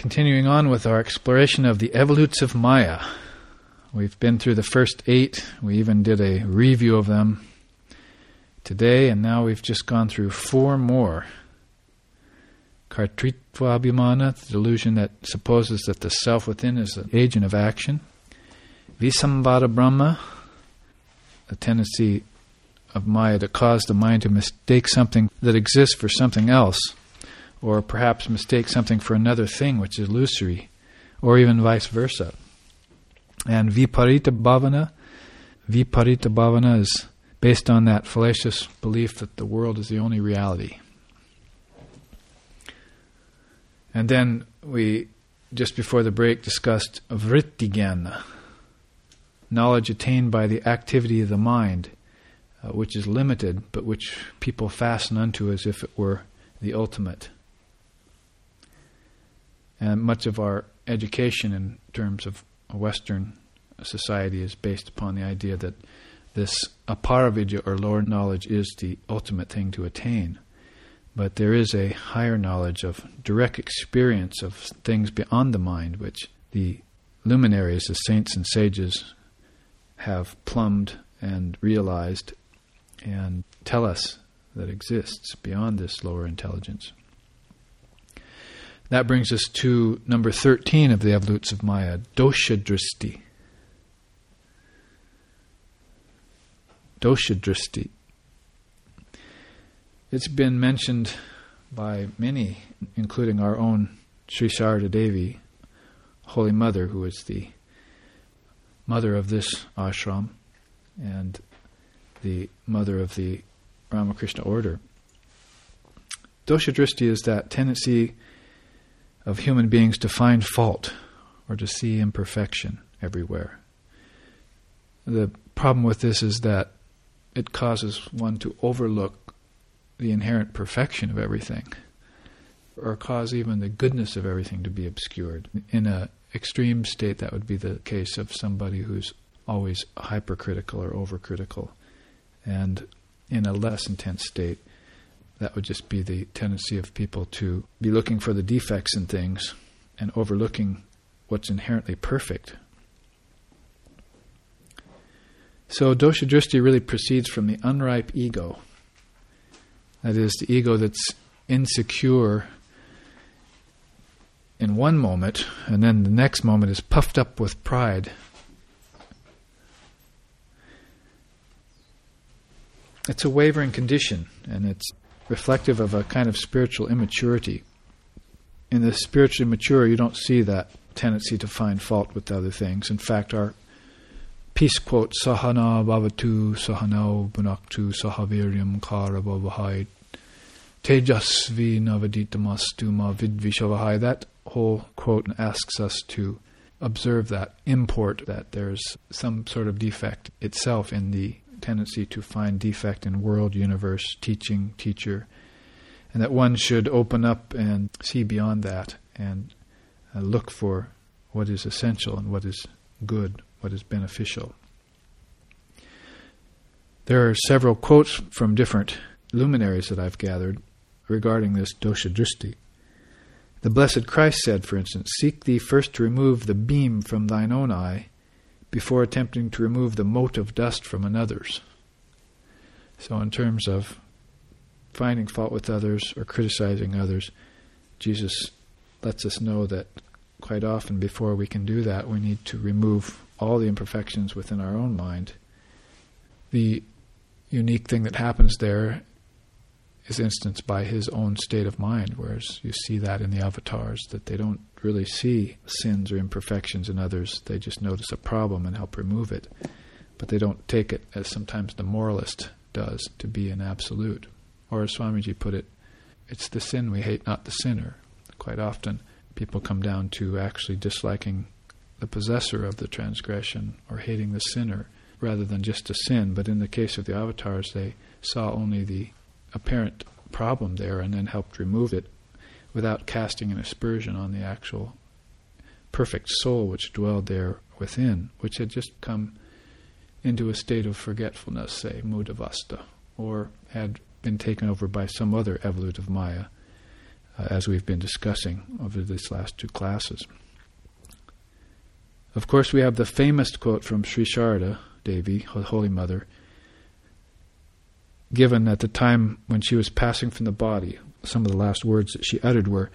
Continuing on with our exploration of the evolutes of Maya. We've been through the first eight. We even did a review of them today, and now we've just gone through four more. Kartritva Abhimana, the delusion that supposes that the self within is the agent of action. Visambhara Brahma, a tendency of Maya to cause the mind to mistake something that exists for something else, or perhaps mistake something for another thing which is illusory, or even vice versa. And Viparita Bhavana, Viparita Bhavana is based on that fallacious belief that the world is the only reality. And then we, just before the break, discussed Vrittigyan, knowledge attained by the activity of the mind, uh, which is limited, but which people fasten unto as if it were the ultimate. And much of our education in terms of Western society is based upon the idea that this aparavidya or lower knowledge is the ultimate thing to attain. But there is a higher knowledge of direct experience of things beyond the mind, which the luminaries, the saints and sages, have plumbed and realized and tell us that exists beyond this lower intelligence. That brings us to number 13 of the evolutes of Maya, dosha dristi. Dosha dristi. It's been mentioned by many, including our own Sri Sarada Devi, Holy Mother, who is the mother of this ashram and the mother of the Ramakrishna order. Dosha dristi is that tendency of human beings to find fault or to see imperfection everywhere. The problem with this is that it causes one to overlook the inherent perfection of everything or cause even the goodness of everything to be obscured. In an extreme state, that would be the case of somebody who's always hypercritical or overcritical. And in a less intense state, that would just be the tendency of people to be looking for the defects in things and overlooking what's inherently perfect. So dosha dristi really proceeds from the unripe ego. That is, the ego that's insecure in one moment, and then the next moment is puffed up with pride. It's a wavering condition, and it's reflective of a kind of spiritual immaturity. In the spiritually mature, you don't see that tendency to find fault with other things. In fact, our peace quote, Sahana bhavatu sahano bunaktu sahaviryam karabhavahai tejasvi navaditamastu ma vidvishavahai. That whole quote asks us to observe that import that there's some sort of defect itself in the tendency to find defect in world, universe, teaching, teacher, and that one should open up and see beyond that and uh, look for what is essential and what is good, what is beneficial. There are several quotes from different luminaries that I've gathered regarding this dosha dristi. The Blessed Christ said, for instance, Seek thee first to remove the beam from thine own eye before attempting to remove the mote of dust from another's. So, in terms of finding fault with others or criticizing others, Jesus lets us know that quite often before we can do that, we need to remove all the imperfections within our own mind. The unique thing that happens there is instanced by his own state of mind, whereas you see that in the avatars, that they don't really see sins or imperfections in others. They just notice a problem and help remove it. But they don't take it as sometimes the moralist does to be an absolute. Or as Swamiji put it, it's the sin we hate, not the sinner. Quite often, people come down to actually disliking the possessor of the transgression or hating the sinner rather than just a sin. But in the case of the avatars, they saw only the apparent problem there and then helped remove it without casting an aspersion on the actual perfect soul which dwelled there within, which had just come into a state of forgetfulness, say, mudavasta, or had been taken over by some other evolute of Maya, uh, as we've been discussing over these last two classes. Of course, we have the famous quote from Sri Sharada Devi, Holy Mother, given at the time when she was passing from the body. Some of the last words that she uttered were,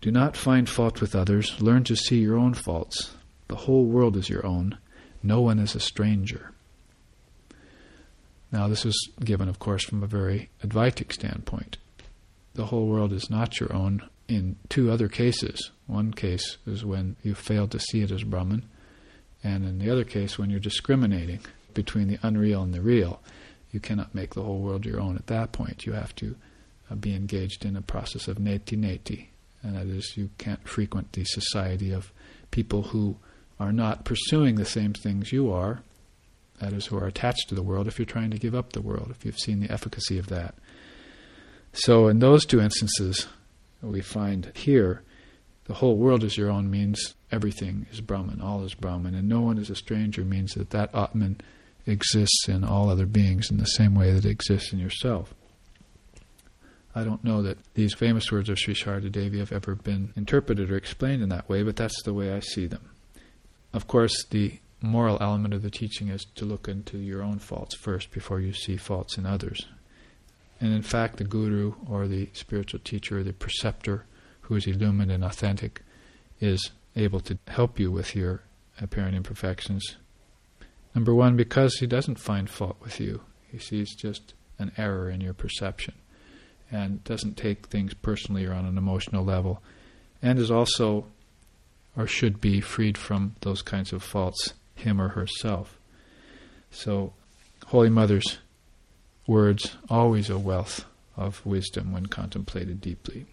Do not find fault with others, learn to see your own faults. The whole world is your own, no one is a stranger. Now, this was given, of course, from a very Advaitic standpoint. The whole world is not your own in two other cases. One case is when you fail to see it as Brahman, and in the other case, when you're discriminating between the unreal and the real. You cannot make the whole world your own at that point. You have to Uh, be engaged in a process of neti neti, and that is, you can't frequent the society of people who are not pursuing the same things you are, that is, who are attached to the world, if you're trying to give up the world, if you've seen the efficacy of that. So, in those two instances, we find here the whole world is your own means everything is Brahman, all is Brahman, and no one is a stranger means that that Atman exists in all other beings in the same way that it exists in yourself. I don't know that these famous words of Sri Devi have ever been interpreted or explained in that way, but that's the way I see them. Of course, the moral element of the teaching is to look into your own faults first before you see faults in others. And in fact, the guru or the spiritual teacher, the preceptor who is illumined and authentic, is able to help you with your apparent imperfections. Number one, because he doesn't find fault with you, he sees just an error in your perception and doesn't take things personally or on an emotional level, and is also or should be freed from those kinds of faults, him or herself. So, Holy Mother's words always a wealth of wisdom when contemplated deeply.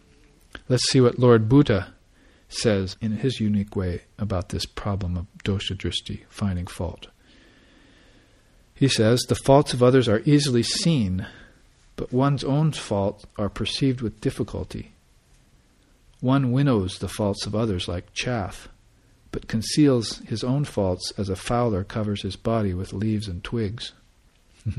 Let's see what Lord Buddha says in his unique way about this problem of dosha drishti, finding fault. He says, The faults of others are easily seen, but one's own faults are perceived with difficulty. One winnows the faults of others like chaff, but conceals his own faults as a fowler covers his body with leaves and twigs.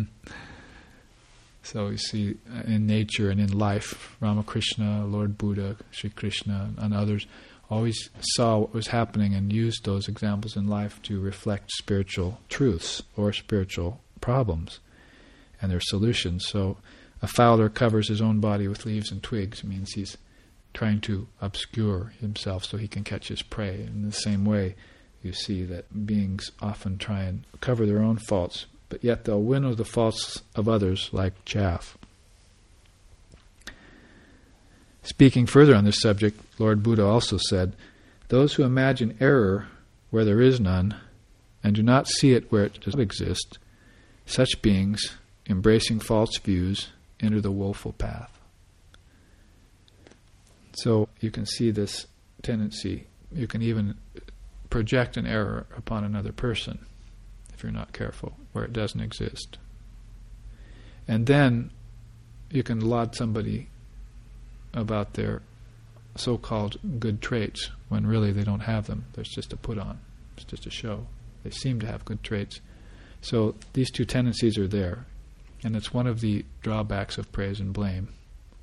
so you see, uh, in nature and in life, Ramakrishna, Lord Buddha, Sri Krishna, and others always saw what was happening and used those examples in life to reflect spiritual truths or spiritual problems and their solutions. So a fowler covers his own body with leaves and twigs means he's trying to obscure himself so he can catch his prey. In the same way, you see that beings often try and cover their own faults, but yet they'll winnow the faults of others like chaff. Speaking further on this subject, Lord Buddha also said, Those who imagine error where there is none, and do not see it where it does not exist, such beings, embracing false views, enter the woeful path. So you can see this tendency. You can even project an error upon another person if you're not careful, where it doesn't exist. And then you can laud somebody about their so called good traits when really they don't have them. There's just a put on, it's just a show. They seem to have good traits. So these two tendencies are there. And it's one of the drawbacks of praise and blame,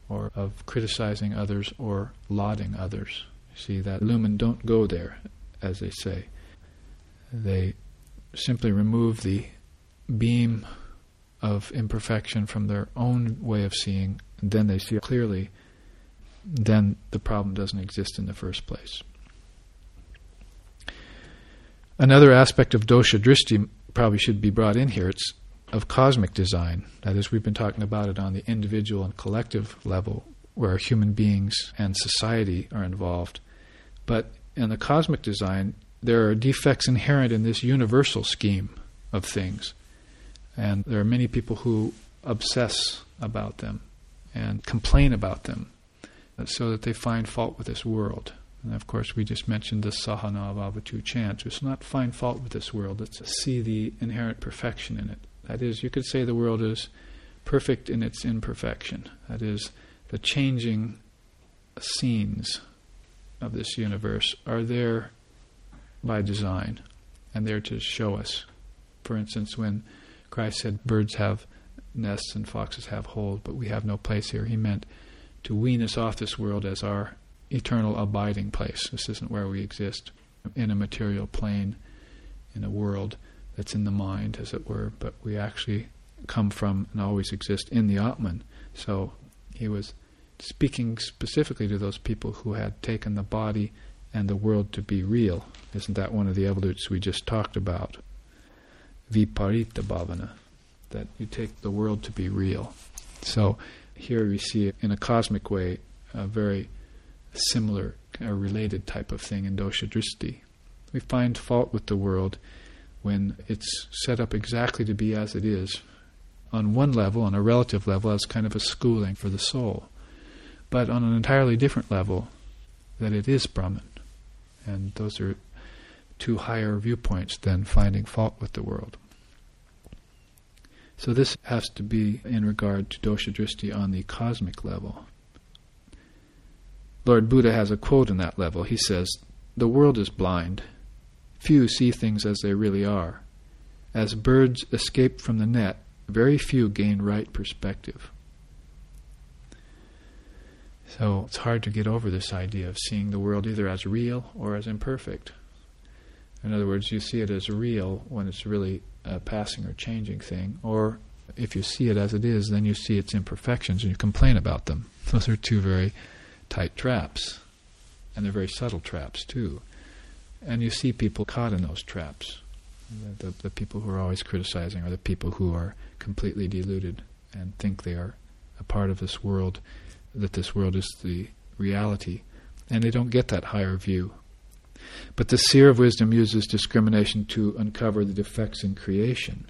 or of criticizing others or lauding others. See, that lumen don't go there, as they say. They simply remove the beam of imperfection from their own way of seeing, and then they see clearly then the problem doesn't exist in the first place. Another aspect of dosha drishti probably should be brought in here. It's of cosmic design. That is, we've been talking about it on the individual and collective level, where human beings and society are involved. But in the cosmic design, there are defects inherent in this universal scheme of things. And there are many people who obsess about them and complain about them so that they find fault with this world. And of course, we just mentioned the Sahana Vavatu chant. It's not find fault with this world, it's see the inherent perfection in it. That is, you could say the world is perfect in its imperfection. That is, the changing scenes of this universe are there by design and there to show us. For instance, when Christ said birds have nests and foxes have holes, but we have no place here, he meant to wean us off this world as our eternal abiding place. This isn't where we exist in a material plane, in a world that's in the mind, as it were, but we actually come from and always exist in the Atman. So he was speaking specifically to those people who had taken the body and the world to be real. Isn't that one of the evolutes we just talked about? Viparita bhavana, that you take the world to be real. So here we see in a cosmic way a very similar or related type of thing in dosha drishti. We find fault with the world when it's set up exactly to be as it is, on one level, on a relative level, as kind of a schooling for the soul, but on an entirely different level, that it is Brahman. And those are two higher viewpoints than finding fault with the world. So this has to be in regard to dosha drishti on the cosmic level. Lord Buddha has a quote in that level. He says, The world is blind. Few see things as they really are. As birds escape from the net, very few gain right perspective. So it's hard to get over this idea of seeing the world either as real or as imperfect. In other words, you see it as real when it's really a passing or changing thing, or if you see it as it is, then you see its imperfections and you complain about them. Those are two very tight traps, and they're very subtle traps too. And you see people caught in those traps. The, the, the people who are always criticizing are the people who are completely deluded and think they are a part of this world, that this world is the reality, and they don't get that higher view. But the seer of wisdom uses discrimination to uncover the defects in creation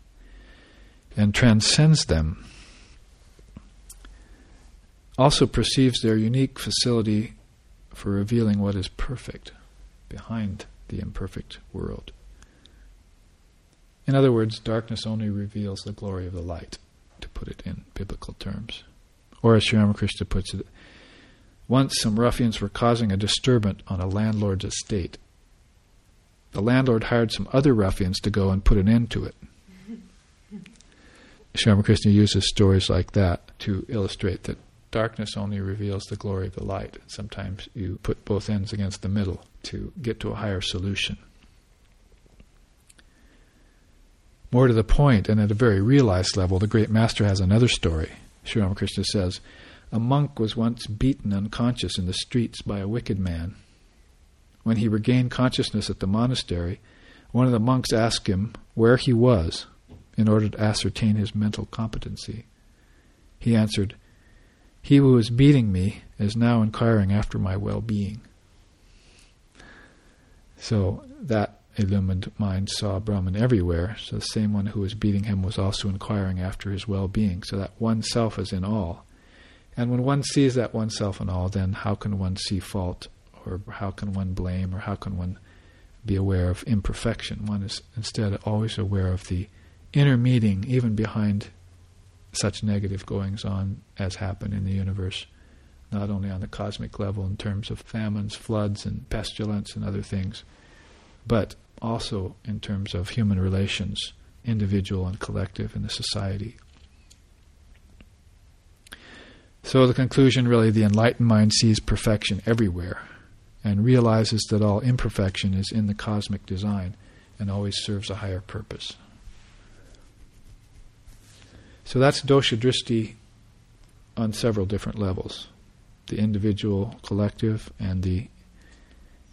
and transcends them. Also perceives their unique facility for revealing what is perfect behind the imperfect world. In other words, darkness only reveals the glory of the light, to put it in biblical terms. Or as Sri Ramakrishna puts it, once some ruffians were causing a disturbance on a landlord's estate. The landlord hired some other ruffians to go and put an end to it. Sri Ramakrishna uses stories like that to illustrate that darkness only reveals the glory of the light. Sometimes you put both ends against the middle to get to a higher solution. More to the point, and at a very realized level, the great master has another story. Sri Ramakrishna says, A monk was once beaten unconscious in the streets by a wicked man. When he regained consciousness at the monastery, one of the monks asked him where he was in order to ascertain his mental competency. He answered, he who is beating me is now inquiring after my well being. So that illumined mind saw Brahman everywhere. So the same one who was beating him was also inquiring after his well being. So that one self is in all. And when one sees that one self in all, then how can one see fault? Or how can one blame? Or how can one be aware of imperfection? One is instead always aware of the inner meeting, even behind such negative goings on as happen in the universe, not only on the cosmic level in terms of famines, floods, and pestilence and other things, but also in terms of human relations, individual and collective in the society. So, the conclusion really the enlightened mind sees perfection everywhere and realizes that all imperfection is in the cosmic design and always serves a higher purpose. So that's dosha drishti on several different levels the individual, collective, and the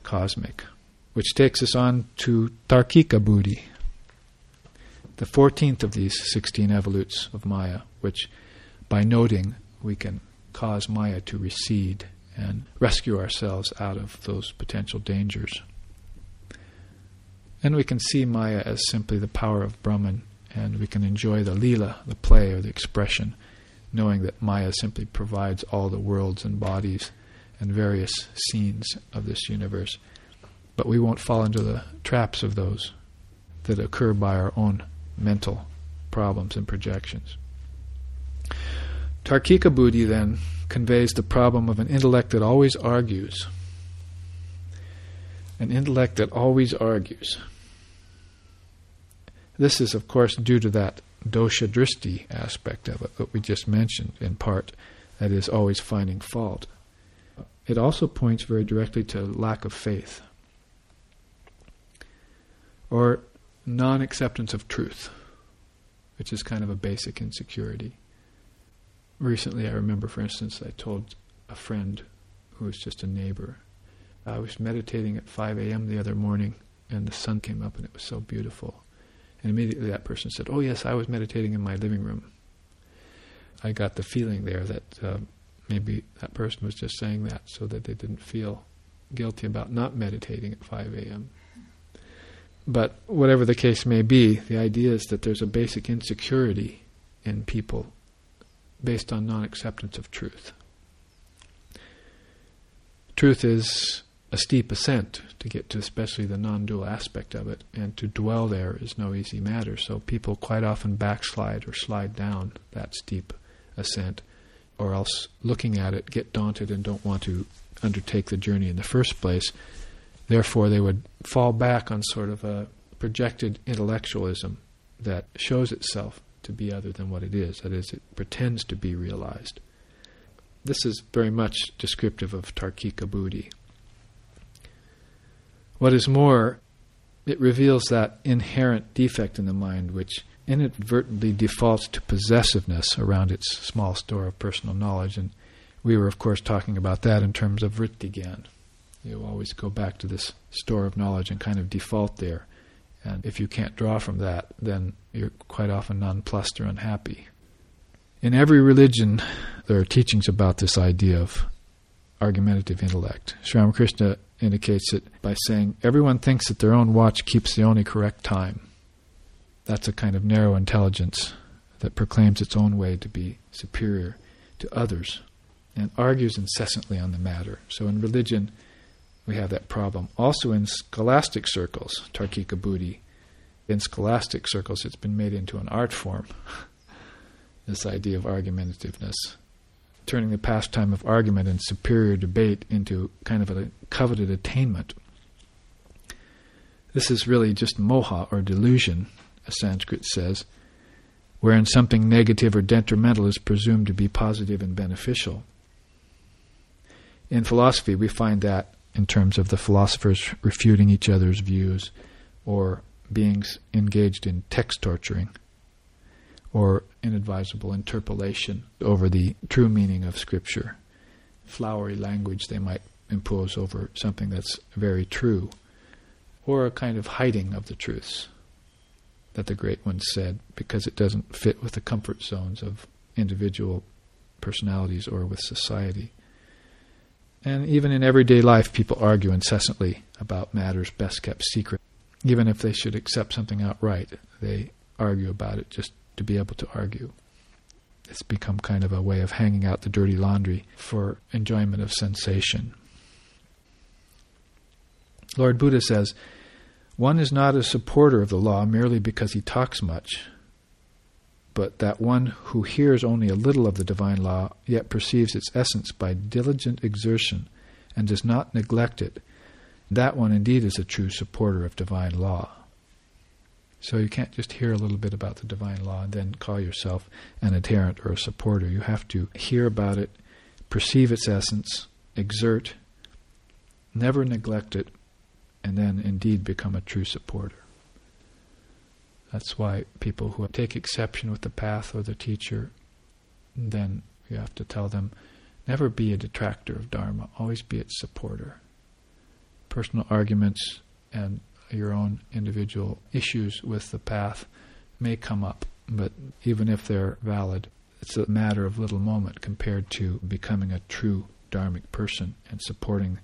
cosmic. Which takes us on to Tarkika Buddhi, the 14th of these 16 evolutes of Maya, which by noting we can cause Maya to recede and rescue ourselves out of those potential dangers. And we can see Maya as simply the power of Brahman and we can enjoy the lila, the play or the expression, knowing that Maya simply provides all the worlds and bodies and various scenes of this universe. But we won't fall into the traps of those that occur by our own mental problems and projections. Tarkika Buddhi then conveys the problem of an intellect that always argues. An intellect that always argues. This is, of course, due to that dosha drishti aspect of it that we just mentioned in part, that is, always finding fault. It also points very directly to lack of faith or non acceptance of truth, which is kind of a basic insecurity. Recently, I remember, for instance, I told a friend who was just a neighbor, I was meditating at 5 a.m. the other morning, and the sun came up, and it was so beautiful. And immediately that person said, Oh, yes, I was meditating in my living room. I got the feeling there that uh, maybe that person was just saying that so that they didn't feel guilty about not meditating at 5 a.m. But whatever the case may be, the idea is that there's a basic insecurity in people based on non acceptance of truth. Truth is a steep ascent to get to especially the non dual aspect of it, and to dwell there is no easy matter. So people quite often backslide or slide down that steep ascent, or else looking at it get daunted and don't want to undertake the journey in the first place. Therefore, they would fall back on sort of a projected intellectualism that shows itself to be other than what it is. That is, it pretends to be realized. This is very much descriptive of Tarkika Buddhi. What is more, it reveals that inherent defect in the mind which inadvertently defaults to possessiveness around its small store of personal knowledge. And we were, of course, talking about that in terms of Vrittigyan. You always go back to this store of knowledge and kind of default there. And if you can't draw from that, then you're quite often nonplussed or unhappy. In every religion, there are teachings about this idea of argumentative intellect. Sri Ramakrishna indicates it by saying, Everyone thinks that their own watch keeps the only correct time. That's a kind of narrow intelligence that proclaims its own way to be superior to others and argues incessantly on the matter. So in religion, we have that problem. Also in scholastic circles, Tarkika Buddhi, in scholastic circles, it's been made into an art form. this idea of argumentativeness turning the pastime of argument and superior debate into kind of a coveted attainment. This is really just moha or delusion, as Sanskrit says, wherein something negative or detrimental is presumed to be positive and beneficial. In philosophy, we find that in terms of the philosophers refuting each other's views or beings engaged in text torturing or inadvisable interpolation over the true meaning of Scripture. Flowery language they might impose over something that's very true, or a kind of hiding of the truths that the great ones said because it doesn't fit with the comfort zones of individual personalities or with society. And even in everyday life, people argue incessantly about matters best kept secret. Even if they should accept something outright, they argue about it just to be able to argue. It's become kind of a way of hanging out the dirty laundry for enjoyment of sensation. Lord Buddha says, one is not a supporter of the law merely because he talks much, but that one who hears only a little of the divine law, yet perceives its essence by diligent exertion and does not neglect it, that one indeed is a true supporter of divine law. So you can't just hear a little bit about the divine law and then call yourself an adherent or a supporter. You have to hear about it, perceive its essence, exert, never neglect it, and then indeed become a true supporter. That's why people who take exception with the path or the teacher, then you have to tell them never be a detractor of Dharma, always be its supporter. Personal arguments and your own individual issues with the path may come up, but even if they're valid, it's a matter of little moment compared to becoming a true dharmic person and supporting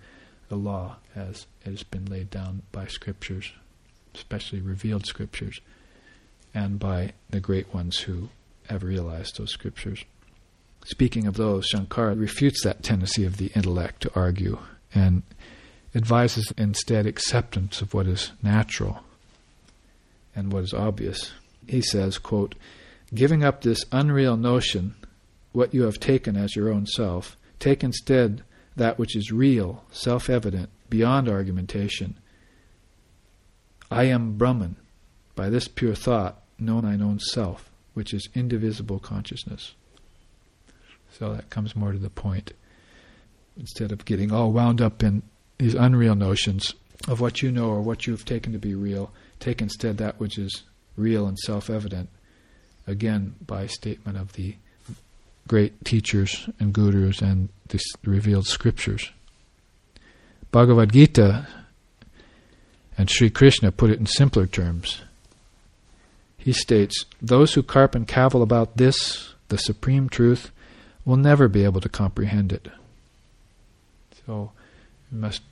the law as it has been laid down by scriptures, especially revealed scriptures, and by the great ones who have realized those scriptures. Speaking of those, Shankara refutes that tendency of the intellect to argue and advises instead acceptance of what is natural and what is obvious. He says, quote, Giving up this unreal notion, what you have taken as your own self, take instead that which is real, self evident, beyond argumentation. I am Brahman. By this pure thought, know thine own self, which is indivisible consciousness. So that comes more to the point. Instead of getting all wound up in these unreal notions of what you know or what you have taken to be real, take instead that which is real and self evident, again by statement of the great teachers and gurus and the revealed scriptures. Bhagavad Gita and Sri Krishna put it in simpler terms. He states, Those who carp and cavil about this, the supreme truth, will never be able to comprehend it. So we must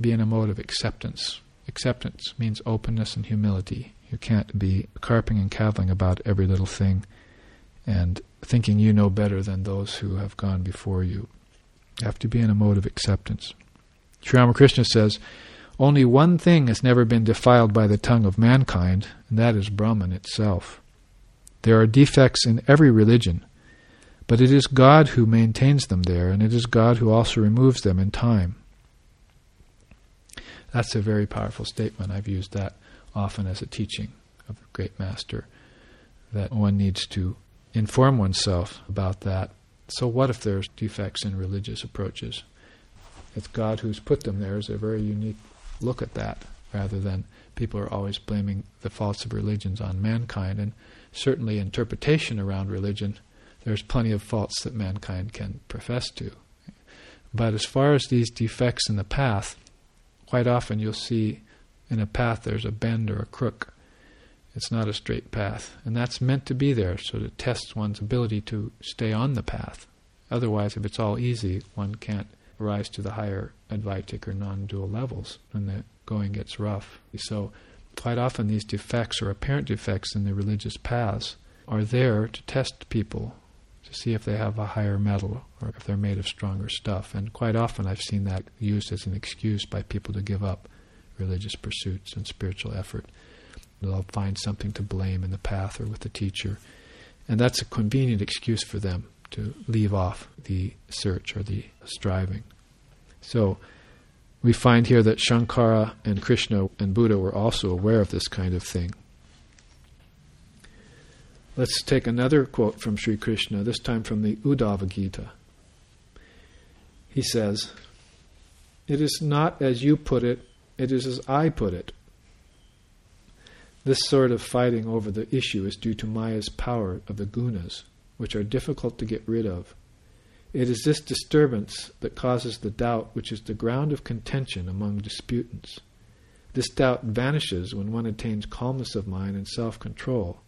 be in a mode of acceptance. Acceptance means openness and humility. You can't be carping and caviling about every little thing and thinking you know better than those who have gone before you. You have to be in a mode of acceptance. Sri Ramakrishna says, Only one thing has never been defiled by the tongue of mankind, and that is Brahman itself. There are defects in every religion, but it is God who maintains them there, and it is God who also removes them in time. That's a very powerful statement. I've used that often as a teaching of a great master, that one needs to inform oneself about that. So, what if there's defects in religious approaches? It's God who's put them there. Is a very unique look at that, rather than people are always blaming the faults of religions on mankind. And certainly, interpretation around religion, there's plenty of faults that mankind can profess to. But as far as these defects in the path, quite often you'll see in a path there's a bend or a crook. It's not a straight path. And that's meant to be there so to test one's ability to stay on the path. Otherwise, if it's all easy, one can't rise to the higher Advaitic or non dual levels when the going gets rough. So, quite often, these defects or apparent defects in the religious paths are there to test people to see if they have a higher mettle or if they're made of stronger stuff. And quite often, I've seen that used as an excuse by people to give up religious pursuits and spiritual effort. They'll find something to blame in the path or with the teacher. And that's a convenient excuse for them to leave off the search or the striving. So we find here that Shankara and Krishna and Buddha were also aware of this kind of thing. Let's take another quote from Sri Krishna, this time from the Uddhava Gita. He says, It is not as you put it, it is as I put it. This sort of fighting over the issue is due to Maya's power of the gunas, which are difficult to get rid of. It is this disturbance that causes the doubt which is the ground of contention among disputants. This doubt vanishes when one attains calmness of mind and self control,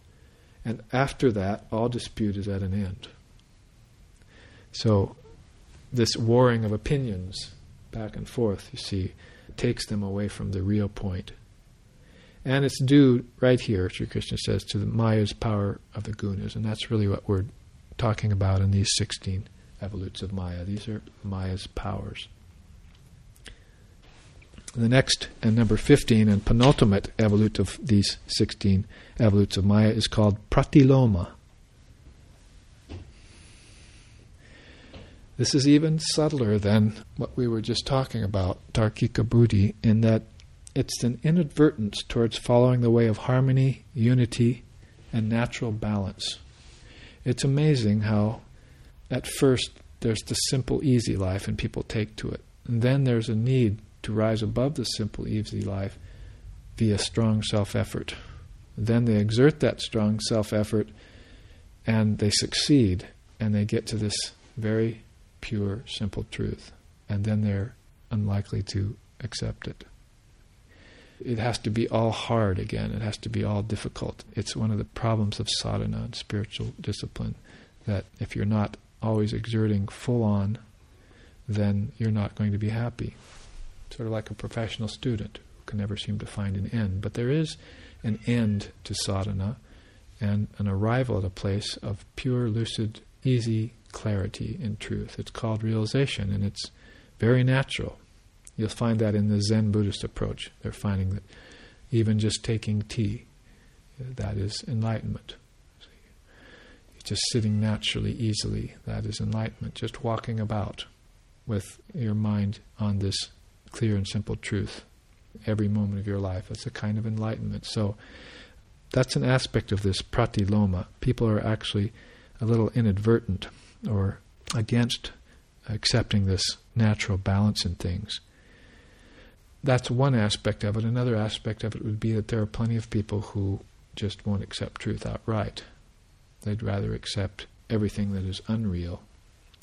and after that, all dispute is at an end. So, this warring of opinions back and forth, you see, takes them away from the real point. and it's due right here, Sri Krishna says, to the Maya's power of the gunas. And that's really what we're talking about in these 16 evolutes of Maya. These are Maya's powers. The next, and number 15, and penultimate evolute of these 16 evolutes of Maya is called pratiloma. This is even subtler than what we were just talking about, Tarkika Buddhi, in that it's an inadvertence towards following the way of harmony, unity, and natural balance. It's amazing how, at first, there's the simple, easy life and people take to it. And then there's a need to rise above the simple, easy life via strong self effort. Then they exert that strong self effort and they succeed and they get to this very pure, simple truth. And then they're unlikely to accept it it has to be all hard again. It has to be all difficult. It's one of the problems of sadhana and spiritual discipline that if you're not always exerting full on, then you're not going to be happy. Sort of like a professional student who can never seem to find an end. But there is an end to sadhana and an arrival at a place of pure, lucid, easy clarity in truth. It's called realization, and it's very natural. You'll find that in the Zen Buddhist approach. They're finding that even just taking tea, that is enlightenment. Just sitting naturally, easily, that is enlightenment. Just walking about with your mind on this clear and simple truth every moment of your life. That's a kind of enlightenment. So that's an aspect of this pratiloma. People are actually a little inadvertent or against accepting this natural balance in things. That's one aspect of it. Another aspect of it would be that there are plenty of people who just won't accept truth outright. They'd rather accept everything that is unreal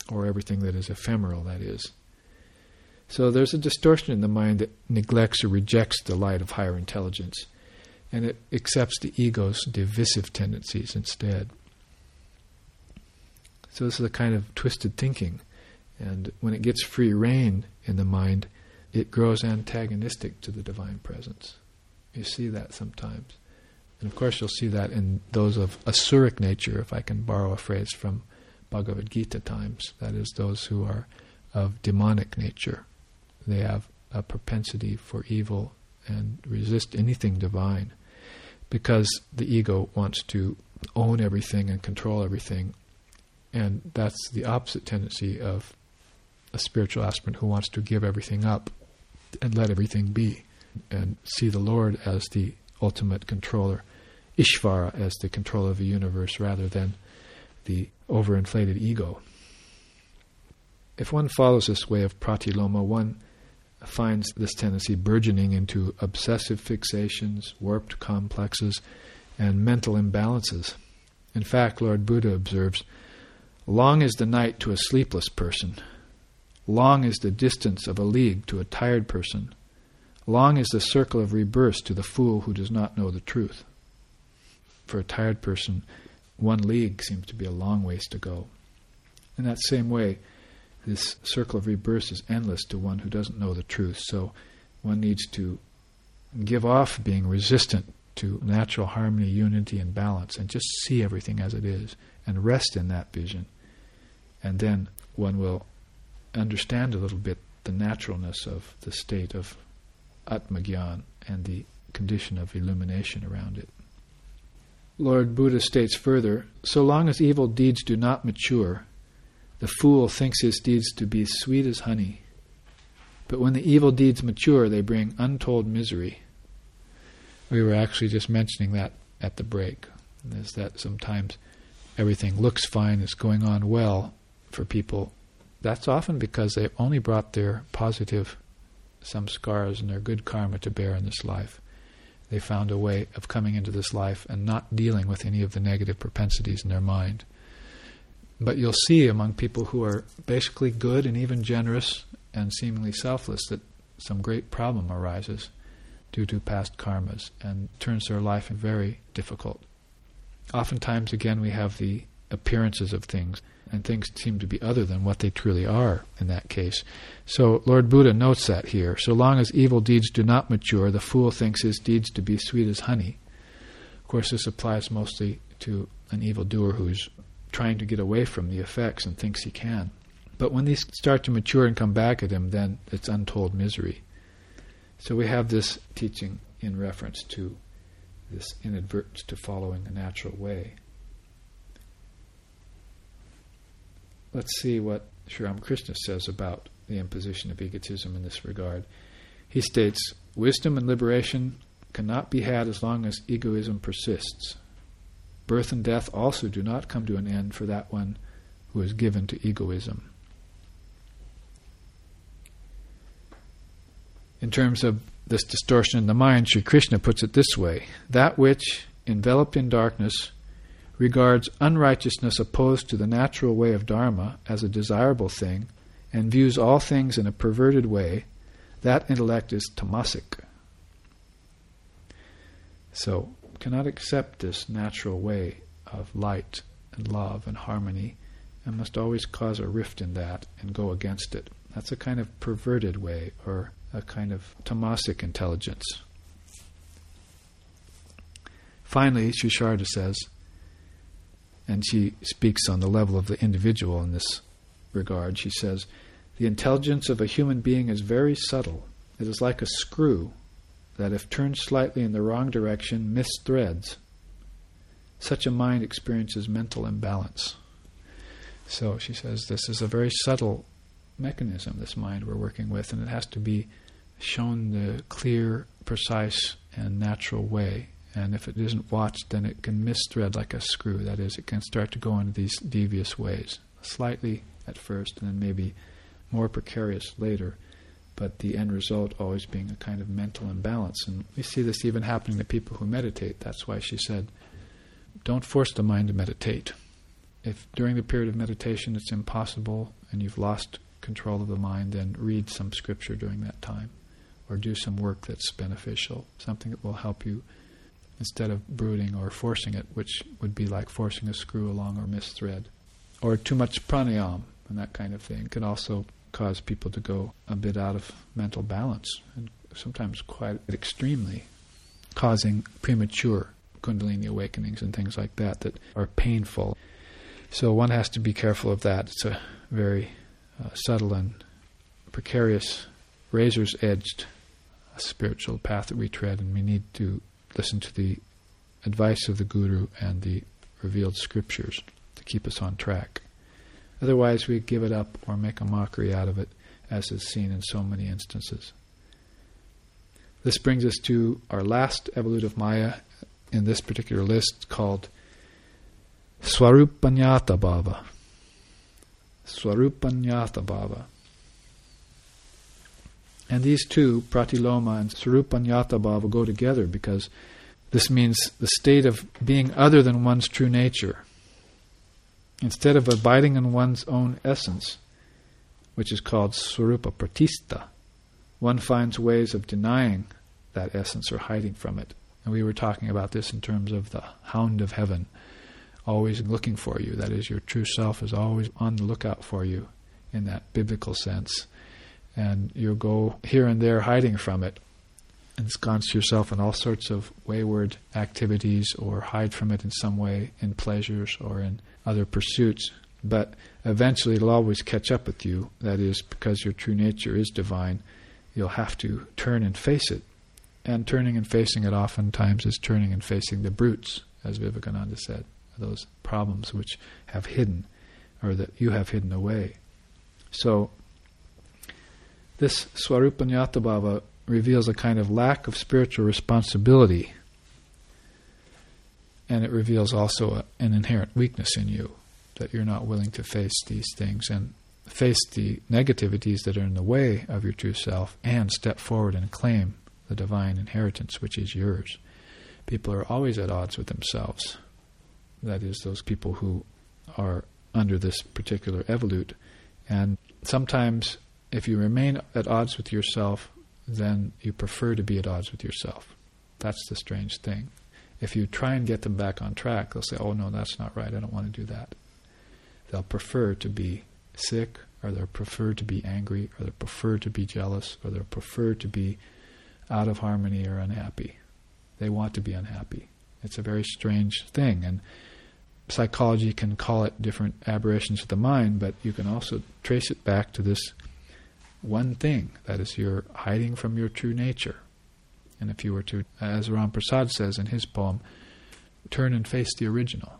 or everything that is ephemeral, that is. So there's a distortion in the mind that neglects or rejects the light of higher intelligence, and it accepts the ego's divisive tendencies instead. So this is a kind of twisted thinking, and when it gets free rein in the mind, it grows antagonistic to the divine presence. You see that sometimes. And of course, you'll see that in those of asuric nature, if I can borrow a phrase from Bhagavad Gita times. That is, those who are of demonic nature. They have a propensity for evil and resist anything divine because the ego wants to own everything and control everything. And that's the opposite tendency of a spiritual aspirant who wants to give everything up and let everything be and see the Lord as the ultimate controller, Ishvara as the controller of the universe rather than the overinflated ego. If one follows this way of pratiloma, one finds this tendency burgeoning into obsessive fixations, warped complexes, and mental imbalances. In fact, Lord Buddha observes Long is the night to a sleepless person. Long is the distance of a league to a tired person. Long is the circle of rebirths to the fool who does not know the truth. For a tired person, one league seems to be a long ways to go. In that same way, this circle of rebirth is endless to one who doesn't know the truth. So one needs to give off being resistant to natural harmony, unity, and balance, and just see everything as it is and rest in that vision. And then one will understand a little bit the naturalness of the state of Atmagyan and the condition of illumination around it. Lord Buddha states further so long as evil deeds do not mature, the fool thinks his deeds to be sweet as honey. But when the evil deeds mature, they bring untold misery. We were actually just mentioning that at the break. Is that sometimes everything looks fine, it's going on well for people. That's often because they've only brought their positive, samskaras and their good karma to bear in this life. They found a way of coming into this life and not dealing with any of the negative propensities in their mind. But you'll see among people who are basically good and even generous and seemingly selfless that some great problem arises due to past karmas and turns their life very difficult. Oftentimes, again, we have the appearances of things, and things seem to be other than what they truly are in that case. So, Lord Buddha notes that here. So long as evil deeds do not mature, the fool thinks his deeds to be sweet as honey. Of course, this applies mostly to an evil doer who's trying to get away from the effects and thinks he can. But when these start to mature and come back at him, then it's untold misery. So we have this teaching in reference to this inadvertence to following a natural way. Let's see what Sri Ramakrishna says about the imposition of egotism in this regard. He states, Wisdom and liberation cannot be had as long as egoism persists. Birth and death also do not come to an end for that one who is given to egoism. In terms of this distortion in the mind, Sri Krishna puts it this way That which, enveloped in darkness, regards unrighteousness opposed to the natural way of Dharma as a desirable thing and views all things in a perverted way, that intellect is tamasic. So, cannot accept this natural way of light and love and harmony and must always cause a rift in that and go against it. That's a kind of perverted way or a kind of tamasic intelligence. Finally, Sri Sharda says, and she speaks on the level of the individual in this regard, she says, The intelligence of a human being is very subtle. It is like a screw that, if turned slightly in the wrong direction, misthreads. Such a mind experiences mental imbalance. So she says this is a very subtle mechanism, this mind we're working with, and it has to be shown the clear, precise, and natural way. And if it isn't watched, then it can misthread like a screw. That is, it can start to go into these devious ways. Slightly at first, and then maybe more precarious later, but the end result always being a kind of mental imbalance. And we see this even happening to people who meditate. That's why she said, don't force the mind to meditate. If during the period of meditation it's impossible and you've lost control of the mind, then read some scripture during that time or do some work that's beneficial, something that will help you instead of brooding or forcing it, which would be like forcing a screw along or missed thread. Or too much pranayam and that kind of thing can also cause people to go a bit out of mental balance and sometimes quite extremely, causing premature kundalini awakenings and things like that that are painful. So one has to be careful of that. It's a very uh, subtle and precarious, razor's edged spiritual path that we tread, and we need to listen to the advice of the Guru and the revealed scriptures to keep us on track. Otherwise, we give it up or make a mockery out of it, as is seen in so many instances. This brings us to our last evolutive Maya in this particular list called Swarupanyata Bhava. Swarupanyata Bhava. And these two, Pratiloma and Swarupanyata Bhava, go together because this means the state of being other than one's true nature. Instead of abiding in one's own essence, which is called Swarupa Pratista, one finds ways of denying that essence or hiding from it. And we were talking about this in terms of the hound of heaven, always looking for you. That is, your true self is always on the lookout for you in that biblical sense and you'll go here and there hiding from it, ensconce yourself in all sorts of wayward activities or hide from it in some way in pleasures or in other pursuits. But eventually it'll always catch up with you. That is, because your true nature is divine, you'll have to turn and face it. And turning and facing it oftentimes is turning and facing the brutes, as Vivekananda said, those problems which have hidden or that you have hidden away. So this Swarupanyata reveals a kind of lack of spiritual responsibility, and it reveals also a, an inherent weakness in you that you're not willing to face these things and face the negativities that are in the way of your true self and step forward and claim the divine inheritance which is yours. People are always at odds with themselves. That is, those people who are under this particular evolute. And sometimes if you remain at odds with yourself, then you prefer to be at odds with yourself. That's the strange thing. If you try and get them back on track, they'll say, oh no, that's not right, I don't want to do that. They'll prefer to be sick, or they'll prefer to be angry, or they'll prefer to be jealous, or they'll prefer to be out of harmony or unhappy. They want to be unhappy. It's a very strange thing, and psychology can call it different aberrations of the mind, but you can also trace it back to this one thing. That is, you're hiding from your true nature. And if you were to, as Ram Prasad says in his poem, turn and face the original,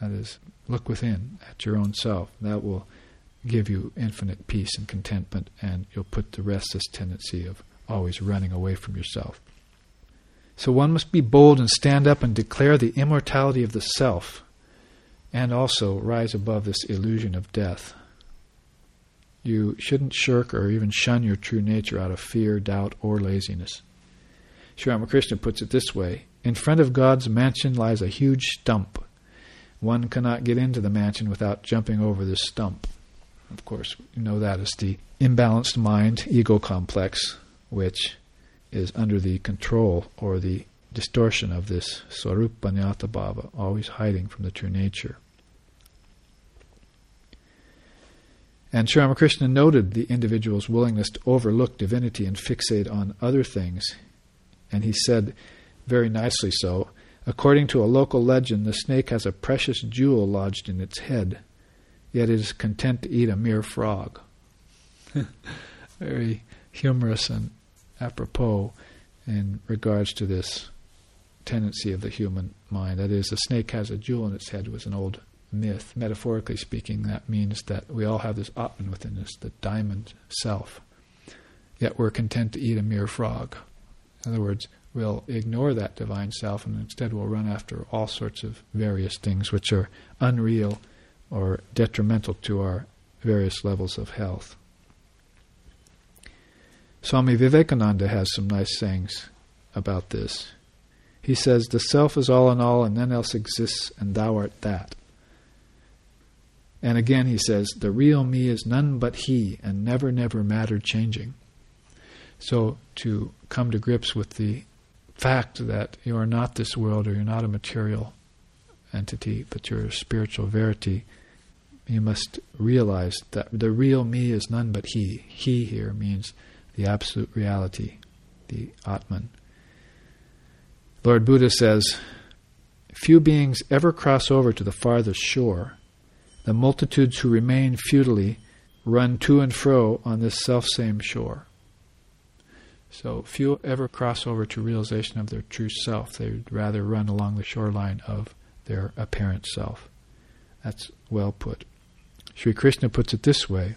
that is, look within at your own self, that will give you infinite peace and contentment, and you'll put to rest this tendency of always running away from yourself. So one must be bold and stand up and declare the immortality of the self, and also rise above this illusion of death. You shouldn't shirk or even shun your true nature out of fear, doubt, or laziness. Sri Ramakrishna puts it this way In front of God's mansion lies a huge stump. One cannot get into the mansion without jumping over this stump. Of course, you know that as the imbalanced mind ego complex, which is under the control or the distortion of this Swarupanyata Bhava, always hiding from the true nature. And Sri Ramakrishna noted the individual's willingness to overlook divinity and fixate on other things. And he said, very nicely so, according to a local legend, the snake has a precious jewel lodged in its head, yet it is content to eat a mere frog. very humorous and apropos in regards to this tendency of the human mind. That is, the snake has a jewel in its head was an old myth, metaphorically speaking, that means that we all have this Atman within us, the diamond self. Yet we're content to eat a mere frog. In other words, we'll ignore that divine self and instead we'll run after all sorts of various things which are unreal or detrimental to our various levels of health. Swami Vivekananda has some nice sayings about this. He says, The self is all in all, and none else exists, and thou art that. And again he says, The real me is none but he, and never, never matter changing. So to come to grips with the fact that you are not this world or you're not a material entity, but you're a spiritual verity, you must realize that the real me is none but he. He here means the absolute reality, the Atman. Lord Buddha says, Few beings ever cross over to the farthest shore. The multitudes who remain futilely run to and fro on this self-same shore. So few ever cross over to realization of their true self. They'd rather run along the shoreline of their apparent self. That's well put. Sri Krishna puts it this way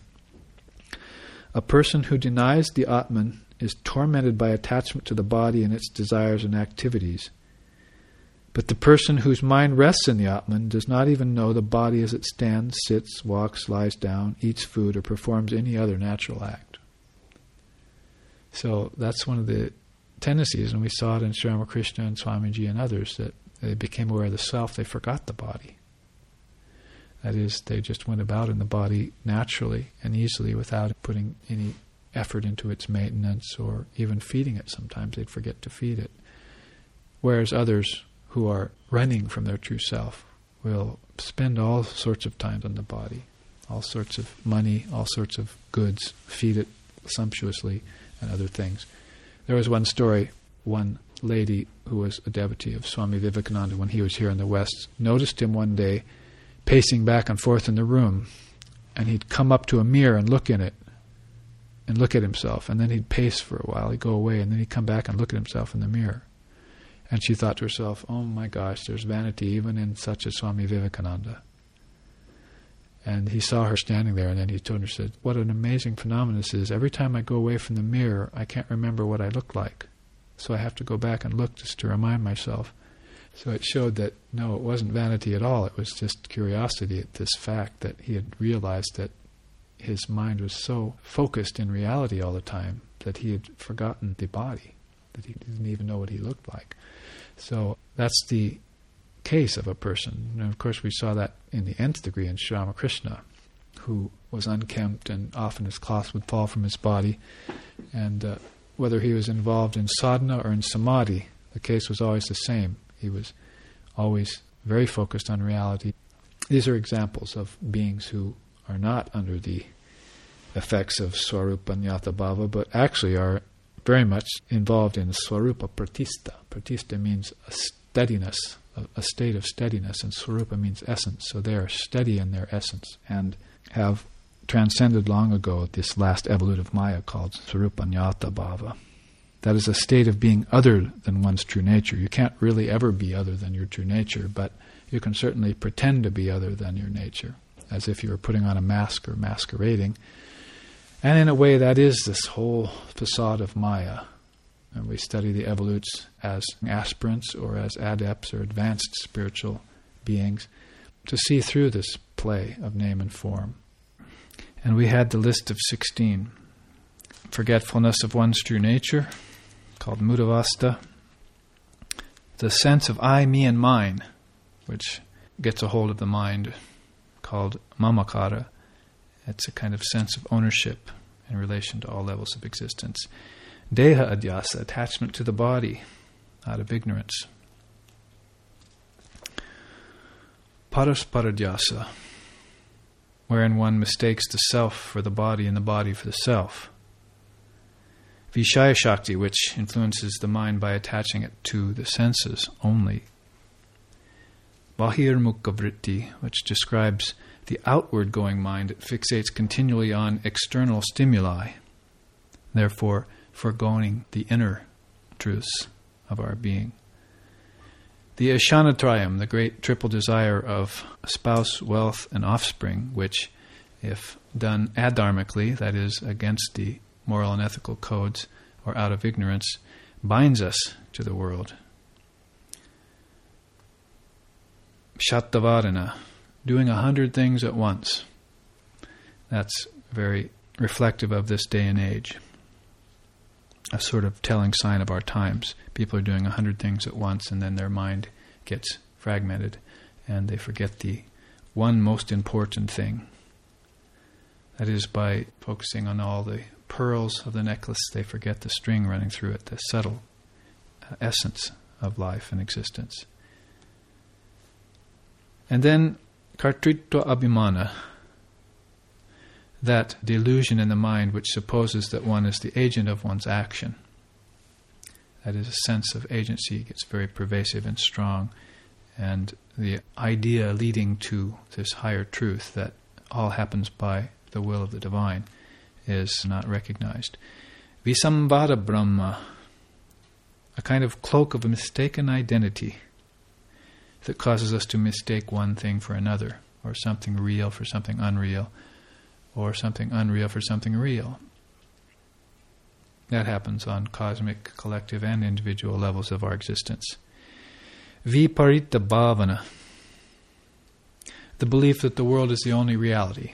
A person who denies the Atman is tormented by attachment to the body and its desires and activities. But the person whose mind rests in the Atman does not even know the body as it stands, sits, walks, lies down, eats food, or performs any other natural act. So that's one of the tendencies, and we saw it in Sri Ramakrishna and Swamiji and others, that they became aware of the self, they forgot the body. That is, they just went about in the body naturally and easily without putting any effort into its maintenance or even feeding it. Sometimes they'd forget to feed it. Whereas others who are running from their true self will spend all sorts of time on the body, all sorts of money, all sorts of goods, feed it sumptuously, and other things. There was one story, one lady who was a devotee of Swami Vivekananda when he was here in the West noticed him one day pacing back and forth in the room, and he'd come up to a mirror and look in it and look at himself, and then he'd pace for a while, he'd go away, and then he'd come back and look at himself in the mirror. And she thought to herself, oh my gosh, there's vanity even in such a Swami Vivekananda. And he saw her standing there, and then he told her, said, What an amazing phenomenon this is. Every time I go away from the mirror, I can't remember what I look like. So I have to go back and look just to remind myself. So it showed that, no, it wasn't vanity at all. It was just curiosity at this fact that he had realized that his mind was so focused in reality all the time that he had forgotten the body, that he didn't even know what he looked like. So that's the case of a person. And of course, we saw that in the nth degree in Sri Ramakrishna, who was unkempt and often his cloth would fall from his body. And uh, whether he was involved in sadhana or in samadhi, the case was always the same. He was always very focused on reality. These are examples of beings who are not under the effects of Swarupa Nyata Bhava, but actually are very much involved in Swarupa Pratista. Pratista means a steadiness, a, state of steadiness, and Swarupa means essence. So they are steady in their essence and have transcended long ago this last evolutive Maya called Swarupa Bhava. That is a state of being other than one's true nature. You can't really ever be other than your true nature, but you can certainly pretend to be other than your nature, as if you were putting on a mask or masquerading. And in a way, that is this whole facade of Maya. And we study the evolutes as aspirants or as adepts or advanced spiritual beings to see through this play of name and form. And we had the list of 16 forgetfulness of one's true nature, called mudavasta, the sense of I, me, and mine, which gets a hold of the mind, called mamakara, it's a kind of sense of ownership in relation to all levels of existence. Deha adhyasa, attachment to the body out of ignorance. Parasparadhyasa, wherein one mistakes the self for the body and the body for the self. Vishaya Shakti, which influences the mind by attaching it to the senses only. Vritti, which describes the outward going mind it fixates continually on external stimuli, therefore foregoing the inner truths of our being. The Ashanatrayam, the great triple desire of spouse, wealth, and offspring, which, if done adharmically, that is, against the moral and ethical codes or out of ignorance, binds us to the world. Shattavadana, doing a hundred things at once. That's very reflective of this day and age. A sort of telling sign of our times. People are doing a hundred things at once, and then their mind gets fragmented, and they forget the one most important thing. That is, by focusing on all the pearls of the necklace, they forget the string running through it, the subtle uh, essence of life and existence. And then kartritva abhimana, that delusion in the mind which supposes that one is the agent of one's action. That is, a sense of agency gets very pervasive and strong, and the idea leading to this higher truth that all happens by the will of the divine is not recognized. Visamvada Bhrama, a kind of cloak of a mistaken identity that causes us to mistake one thing for another, or something real for something unreal, or something unreal for something real. That happens on cosmic, collective, and individual levels of our existence. Viparita bhavana, the belief that the world is the only reality.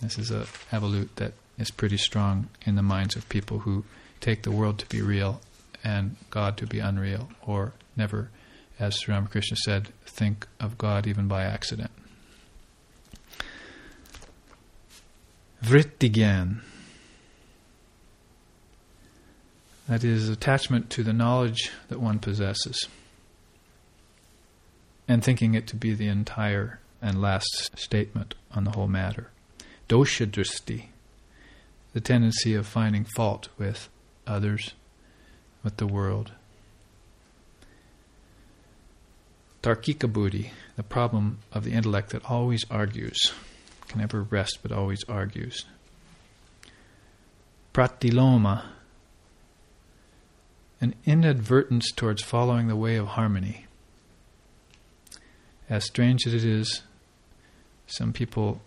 This is a evolute that is pretty strong in the minds of people who take the world to be real and God to be unreal, or never, as Sri Ramakrishna said, think of God even by accident. Vrittigyan. That is attachment to the knowledge that one possesses and thinking it to be the entire and last statement on the whole matter. Dosha dristi, the tendency of finding fault with others, with the world. Tarkika buddhi, the problem of the intellect that always argues, can never rest but always argues. Pratiloma, an inadvertence towards following the way of harmony. As strange as it is, some people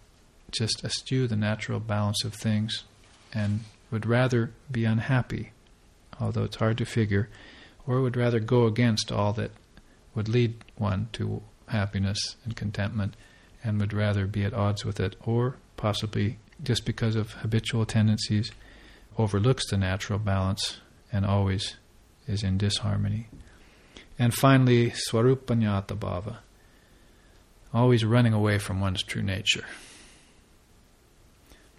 just eschew the natural balance of things and would rather be unhappy, although it's hard to figure, or would rather go against all that would lead one to happiness and contentment and would rather be at odds with it, or possibly just because of habitual tendencies overlooks the natural balance and always is in disharmony. And finally, Swarupanyata Bhava, always running away from one's true nature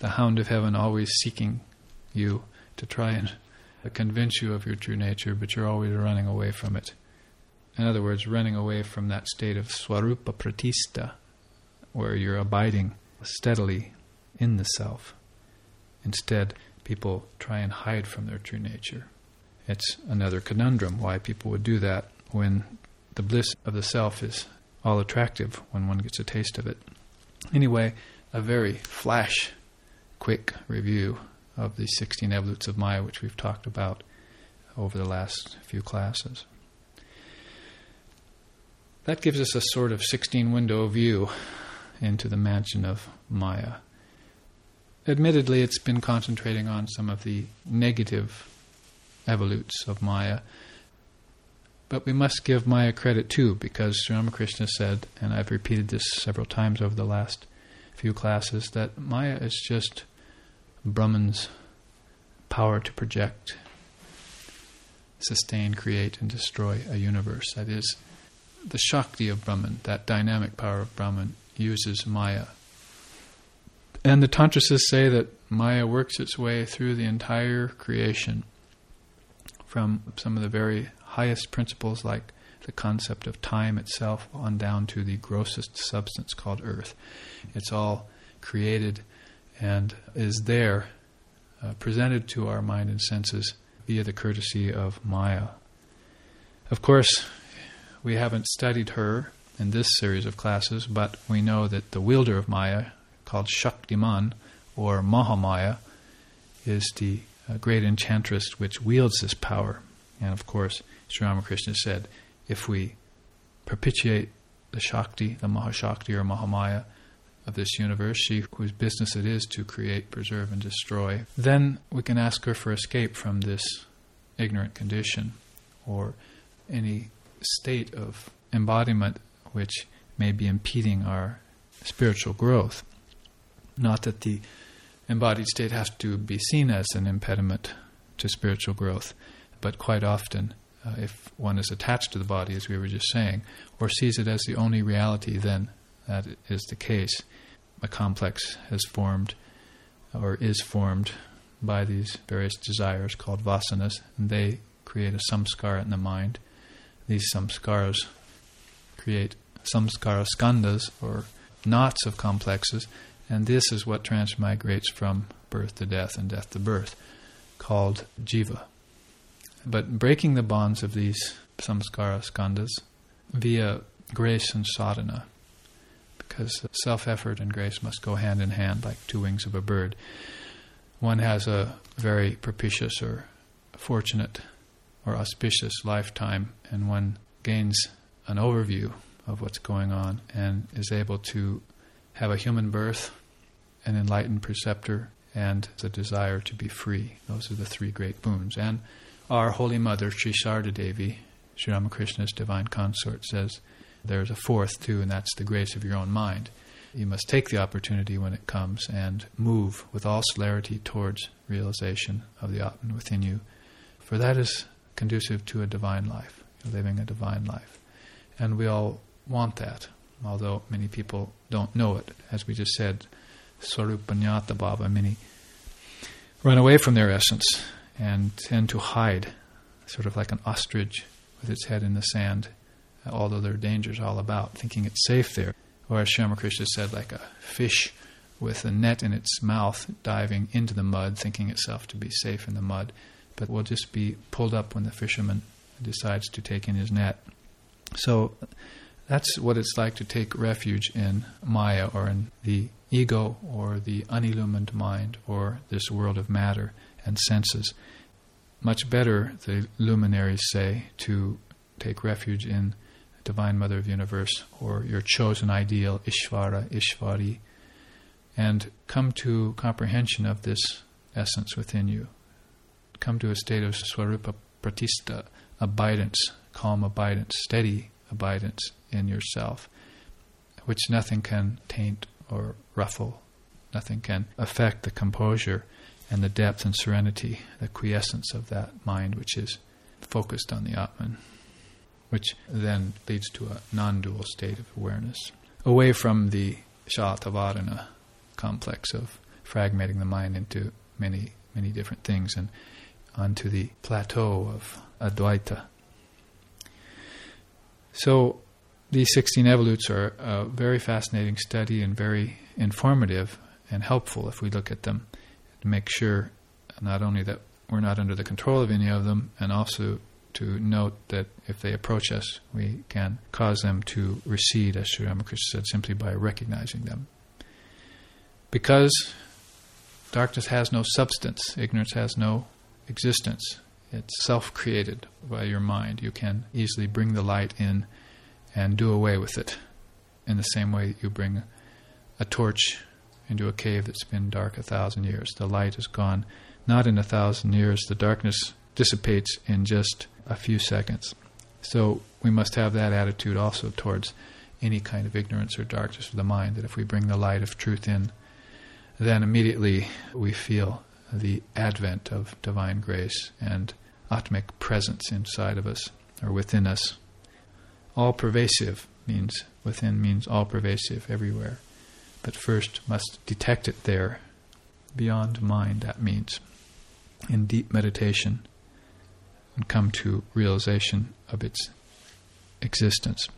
the hound of heaven always seeking you to try and convince you of your true nature, but you're always running away from it. In other words, running away from that state of swarupa pratista, where you're abiding steadily in the self. Instead, people try and hide from their true nature. It's another conundrum why people would do that when the bliss of the self is all attractive when one gets a taste of it. Anyway, a very flash quick review of the 16 evolutes of Maya, which we've talked about over the last few classes. That gives us a sort of 16 window view into the mansion of Maya. Admittedly, it's been concentrating on some of the negative evolutes of Maya, but we must give Maya credit too, because Sri Ramakrishna said, and I've repeated this several times over the last few classes, that Maya is just Brahman's power to project, sustain, create, and destroy a universe. That is, the Shakti of Brahman, that dynamic power of Brahman, uses Maya. And the Tantrists say that Maya works its way through the entire creation, from some of the very highest principles like the concept of time itself on down to the grossest substance called earth. It's all created and is there uh, presented to our mind and senses via the courtesy of Maya. Of course, we haven't studied her in this series of classes, but we know that the wielder of Maya, called Shaktiman or Mahamaya, is the uh, great enchantress which wields this power. And of course, Sri Ramakrishna said, if we propitiate the Shakti, the Mahashakti or Mahamaya, of this universe, she whose business it is to create, preserve, and destroy, then we can ask her for escape from this ignorant condition or any state of embodiment which may be impeding our spiritual growth. Not that the embodied state has to be seen as an impediment to spiritual growth, but quite often, uh, if one is attached to the body, as we were just saying, or sees it as the only reality, then that is the case. A complex has formed or is formed by these various desires called vasanas, and they create a samskara in the mind. These samskaras create samskara skandhas, or knots of complexes, and this is what transmigrates from birth to death and death to birth, called jiva. But breaking the bonds of these samskara skandhas via grace and sadhana, because self effort and grace must go hand in hand like two wings of a bird. One has a very propitious or fortunate or auspicious lifetime, and one gains an overview of what's going on and is able to have a human birth, an enlightened preceptor, and the desire to be free. Those are the three great boons. And our Holy Mother, Sri Sharda Devi, Sri Ramakrishna's divine consort, says there's a fourth too, and that's the grace of your own mind. You must take the opportunity when it comes and move with all celerity towards realization of the Atman within you, for that is conducive to a divine life, living a divine life. And we all want that, although many people don't know it. As we just said, Swarupanyata Bhava, many run away from their essence and tend to hide, sort of like an ostrich with its head in the sand, although there are dangers all about, thinking it's safe there. Or as Sri Ramakrishna said, like a fish with a net in its mouth diving into the mud, thinking itself to be safe in the mud, but will just be pulled up when the fisherman decides to take in his net. So that's what it's like to take refuge in Maya or in the ego or the unillumined mind or this world of matter and senses. Much better, the luminaries say, to take refuge in Divine Mother of Universe or your chosen ideal, Ishvara, Ishvari, and come to comprehension of this essence within you. Come to a state of Swarupa Pratista, abidance, calm abidance, steady abidance in yourself, which nothing can taint or ruffle, nothing can affect the composure and the depth and serenity, the quiescence of that mind which is focused on the Atman, which then leads to a non dual state of awareness, away from the Shatavadana complex of fragmenting the mind into many, many different things and onto the plateau of Advaita. So, these 16 evolutes are a very fascinating study and very informative and helpful if we look at them to make sure not only that we're not under the control of any of them, and also to note that if they approach us, we can cause them to recede, as Sri Ramakrishna said, simply by recognizing them. Because darkness has no substance, ignorance has no existence. It's self created by your mind. You can easily bring the light in and do away with it in the same way that you bring a torch into a cave that's been dark a thousand years. The light is gone not in a thousand years, the darkness dissipates in just a few seconds. So we must have that attitude also towards any kind of ignorance or darkness of the mind, that if we bring the light of truth in, then immediately we feel the advent of divine grace and atmic presence inside of us or within us all pervasive means within means all pervasive everywhere. But first must detect it there, beyond mind, that means, in deep meditation, and come to realization of its existence.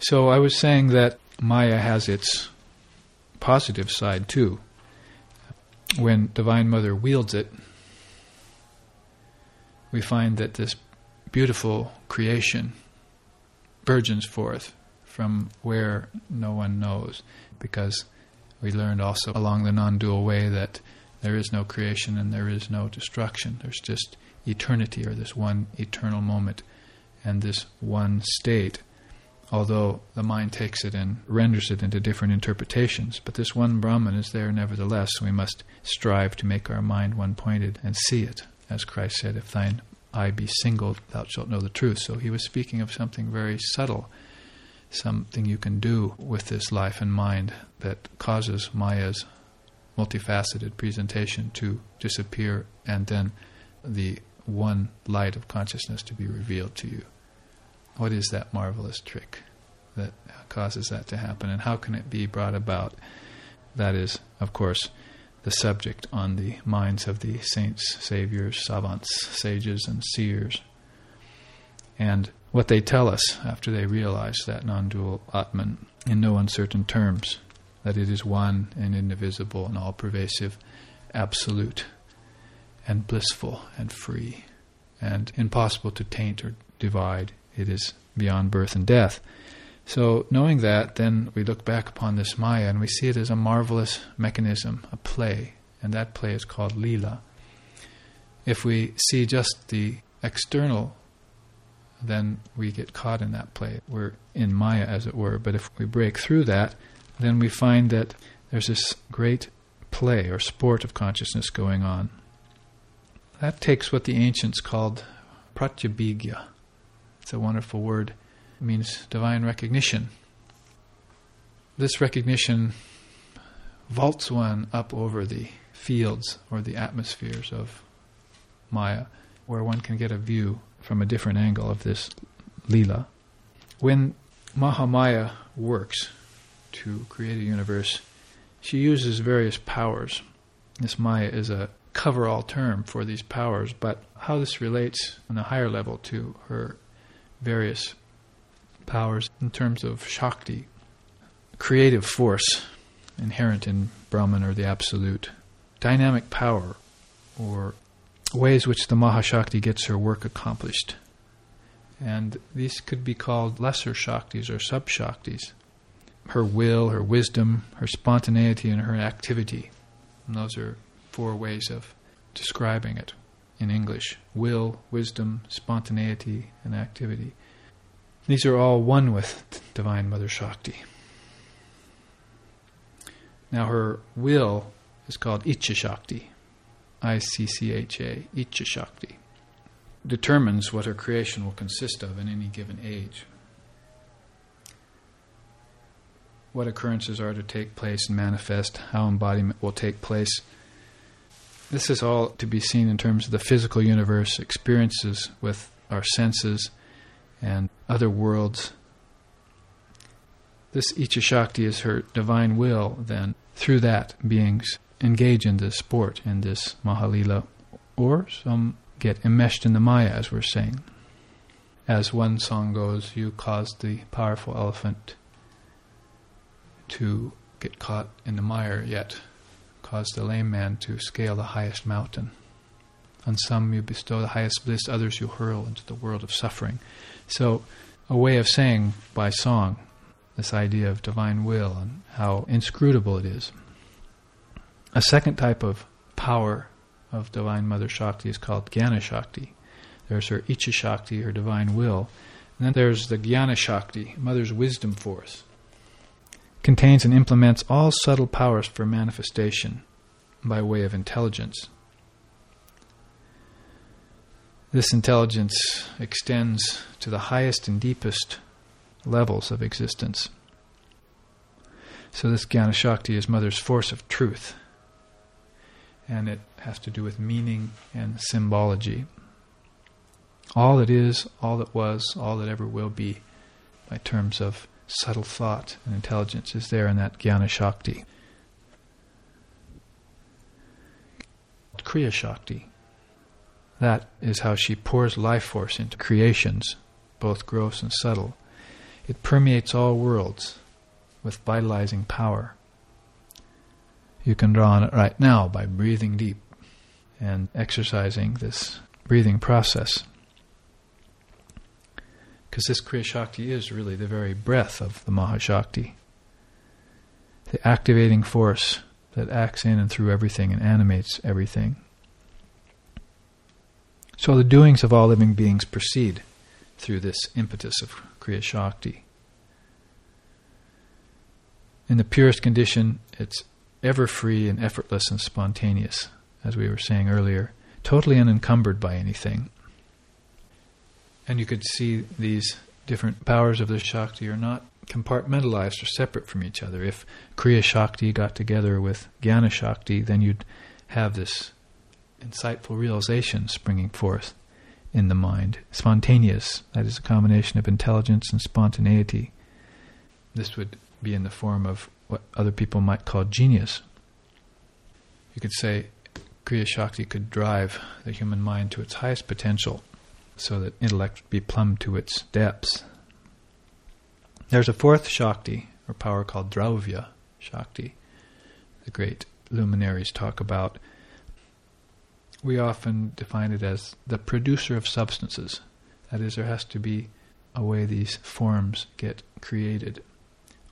So I was saying that Maya has its positive side too. When Divine Mother wields it, we find that this beautiful creation burgeons forth from where no one knows, because we learned also along the non dual way that there is no creation and there is no destruction. There's just eternity or this one eternal moment and this one state. Although the mind takes it and renders it into different interpretations, but this one Brahman is there nevertheless. We must strive to make our mind one pointed and see it. As Christ said, if thine eye be single, thou shalt know the truth. So he was speaking of something very subtle something you can do with this life and mind that causes Maya's multifaceted presentation to disappear and then the one light of consciousness to be revealed to you. What is that marvelous trick that causes that to happen, and how can it be brought about? That is, of course, the subject on the minds of the saints, saviors, savants, sages, and seers. And what they tell us after they realize that non dual Atman in no uncertain terms, that it is one and indivisible and all pervasive, absolute and blissful and free, and impossible to taint or divide. It is beyond birth and death. So, knowing that, then we look back upon this Maya and we see it as a marvelous mechanism, a play, and that play is called Lila. If we see just the external, then we get caught in that play. We're in Maya, as it were. But if we break through that, then we find that there's this great play or sport of consciousness going on. That takes what the ancients called pratyabhigya. It's a wonderful word. It means divine recognition. This recognition vaults one up over the fields or the atmospheres of Maya, where one can get a view from a different angle of this lila. When Mahamaya works to create a universe, she uses various powers. This Maya is a cover all term for these powers, but how this relates on a higher level to her various powers in terms of Shakti, creative force inherent in Brahman or the Absolute, dynamic power, or ways which the Mahashakti gets her work accomplished. And these could be called lesser Shaktis or sub Shaktis. Her will, her wisdom, her spontaneity, and her activity. And those are four ways of describing it in English will, wisdom, spontaneity, and activity. These are all one with Divine Mother Shakti. Now, her will is called Iccha Shakti, I C C H A, Iccha Shakti. Determines what her creation will consist of in any given age. What occurrences are to take place and manifest, how embodiment will take place this is all to be seen in terms of the physical universe, experiences with our senses and other worlds. This Iccha Shakti is her divine will, then, through that, beings engage in this sport, in this Mahalila, or some get enmeshed in the Maya, as we're saying. As one song goes, you caused the powerful elephant to get caught in the mire, yet cause the lame man to scale the highest mountain. On some you bestow the highest bliss, others you hurl into the world of suffering. So, a way of saying by song this idea of divine will and how inscrutable it is. A second type of power of Divine Mother Shakti is called Jnana Shakti. There's her Iccha Shakti, her divine will. And then there's the Jnana Shakti, Mother's wisdom force contains and implements all subtle powers for manifestation by way of intelligence. This intelligence extends to the highest and deepest levels of existence. So, this Jnana Shakti is Mother's force of truth, and it has to do with meaning and symbology. All that is, all that was, all that ever will be, by terms of subtle thought and intelligence is there in that Jnana Shakti. Kriya Shakti. That is how she pours life force into creations, both gross and subtle. It permeates all worlds with vitalizing power. You can draw on it right now by breathing deep and exercising this breathing process because this Kriya Shakti is really the very breath of the Mahashakti, the activating force that acts in and through everything and animates everything. So the doings of all living beings proceed through this impetus of Kriya Shakti. In the purest condition, it's ever free and effortless and spontaneous, as we were saying earlier, totally unencumbered by anything. And you could see these different powers of the Shakti are not compartmentalized or separate from each other. If Kriya Shakti got together with Jnana Shakti, then you'd have this insightful realization springing forth in the mind. Spontaneous, that is a combination of intelligence and spontaneity. This would be in the form of what other people might call genius. You could say Kriya Shakti could drive the human mind to its highest potential so that intellect would be plumbed to its depths. There's a fourth Shakti, or power called Dravya Shakti. The great luminaries talk about we often define it as the producer of substances. That is, there has to be a way these forms get created.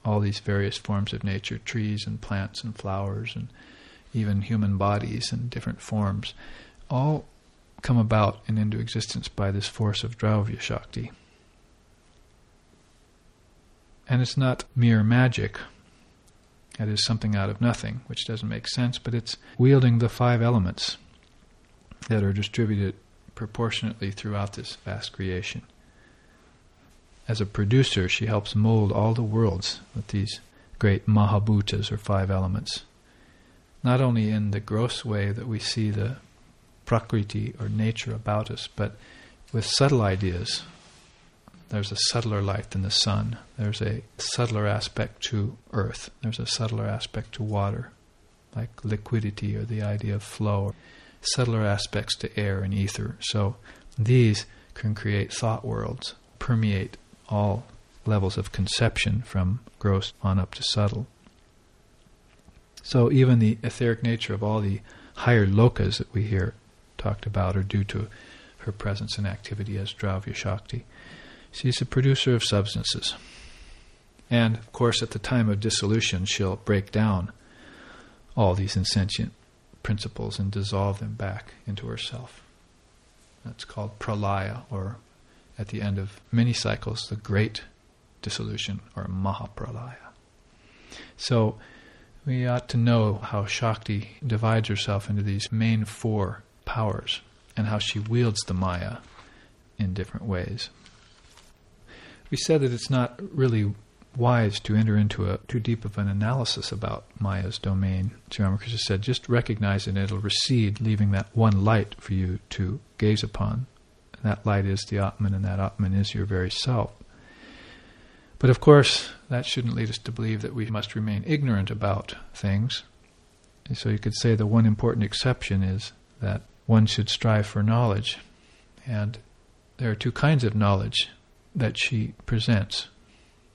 All these various forms of nature, trees and plants and flowers and even human bodies in different forms, all come about and into existence by this force of Dravya Shakti. And it's not mere magic. That is something out of nothing, which doesn't make sense, but it's wielding the five elements that are distributed proportionately throughout this vast creation. As a producer, she helps mold all the worlds with these great Mahabhutas, or five elements. Not only in the gross way that we see the prakriti, or nature about us, but with subtle ideas. There's a subtler light than the sun. There's a subtler aspect to earth. There's a subtler aspect to water, like liquidity or the idea of flow subtler aspects to air and ether. So these can create thought worlds, permeate all levels of conception from gross on up to subtle. So even the etheric nature of all the higher lokas that we hear talked about are due to her presence and activity as Dravya Shakti. She's a producer of substances. And of course, at the time of dissolution, she'll break down all these insentient principles and dissolve them back into herself. That's called pralaya, or at the end of many cycles, the great dissolution, or mahapralaya. So we ought to know how Shakti divides herself into these main four powers and how she wields the Maya in different ways. We said that it's not really wise to enter into a too deep of an analysis about Maya's domain. Sri Ramakrishna said, just recognize it and it'll recede, leaving that one light for you to gaze upon. And that light is the Atman, and that Atman is your very self. But of course, that shouldn't lead us to believe that we must remain ignorant about things. And so you could say the one important exception is that one should strive for knowledge. And there are two kinds of knowledge that she presents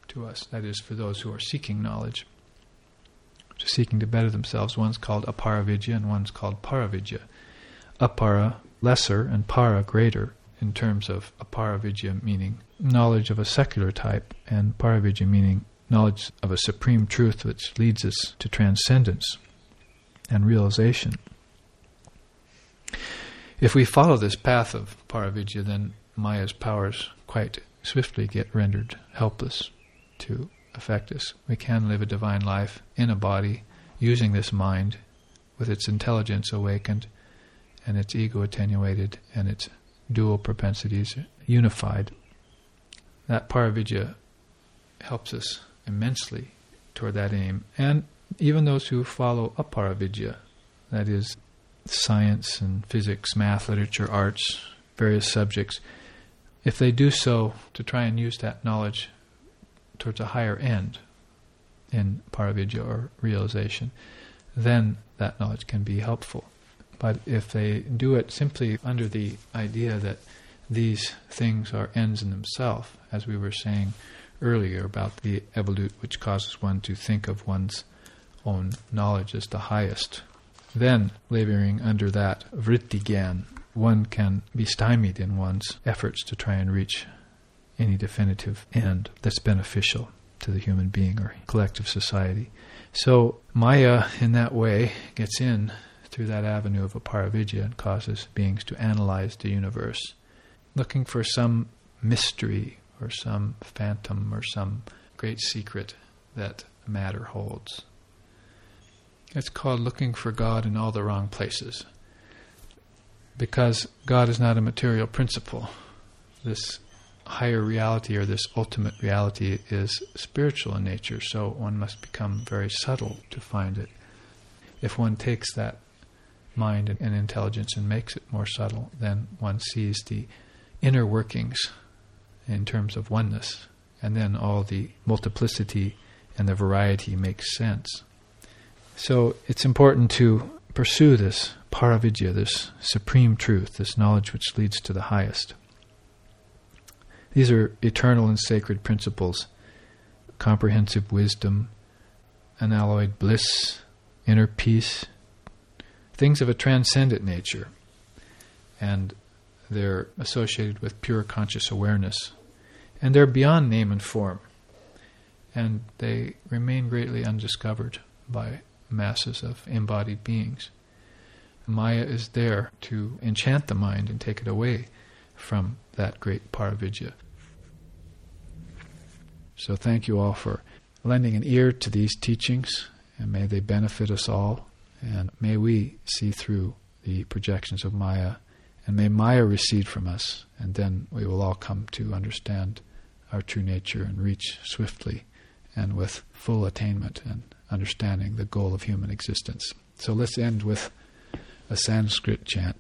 to us. That is, for those who are seeking knowledge, seeking to better themselves. One's called aparavidya and one's called paravidya. Apara, lesser, and para, greater, in terms of aparavidya meaning knowledge of a secular type, and paravidya meaning knowledge of a supreme truth which leads us to transcendence and realization. If we follow this path of paravidya, then Maya's powers quite swiftly get rendered helpless to affect us. We can live a divine life in a body using this mind with its intelligence awakened and its ego attenuated and its dual propensities unified. That paravidya helps us immensely toward that aim. And even those who follow aparavidya, that is, science and physics, math, literature, arts, various subjects, if they do so to try and use that knowledge towards a higher end in paravidya or realization, then that knowledge can be helpful. But if they do it simply under the idea that these things are ends in themselves, as we were saying earlier about the evolute which causes one to think of one's own knowledge as the highest, then laboring under that vritti gyan, one can be stymied in one's efforts to try and reach any definitive end that's beneficial to the human being or collective society. So Maya, in that way, gets in through that avenue of aparavidya and causes beings to analyze the universe, looking for some mystery or some phantom or some great secret that matter holds. It's called looking for God in all the wrong places. Because God is not a material principle. This higher reality or this ultimate reality is spiritual in nature, so one must become very subtle to find it. If one takes that mind and intelligence and makes it more subtle, then one sees the inner workings in terms of oneness, and then all the multiplicity and the variety makes sense. So it's important to pursue this paravidya, this supreme truth, this knowledge which leads to the highest. These are eternal and sacred principles comprehensive wisdom, unalloyed bliss, inner peace, things of a transcendent nature. And they're associated with pure conscious awareness. And they're beyond name and form. And they remain greatly undiscovered by masses of embodied beings. Maya is there to enchant the mind and take it away from that great Paravidya. So thank you all for lending an ear to these teachings, and may they benefit us all, and may we see through the projections of Maya, and may Maya recede from us, and then we will all come to understand our true nature and reach swiftly and with full attainment and understanding the goal of human existence. So let's end with a Sanskrit chant.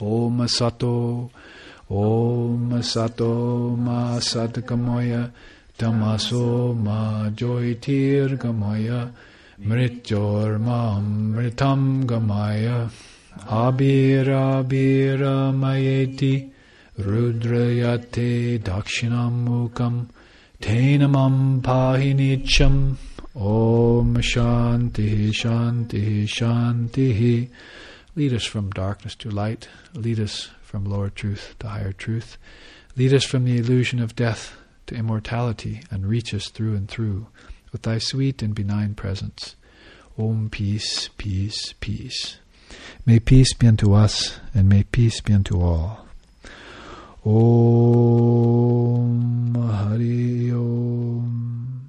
Om Sato, Om Sato Ma Sadgamaya, Tamaso Ma Jyotir Gamaya, Mrityor Ma Mritam Gamaya, Abira Abira Mayeti, Rudrayate Dakshinam Mukam, Tenamam Pahinicham, Om Shanti Shanti Shanti. Lead us from darkness to light. Lead us from lower truth to higher truth. Lead us from the illusion of death to immortality and reach us through and through with thy sweet and benign presence. Om peace, peace, peace. May peace be unto us and may peace be unto all. Om Hari Om.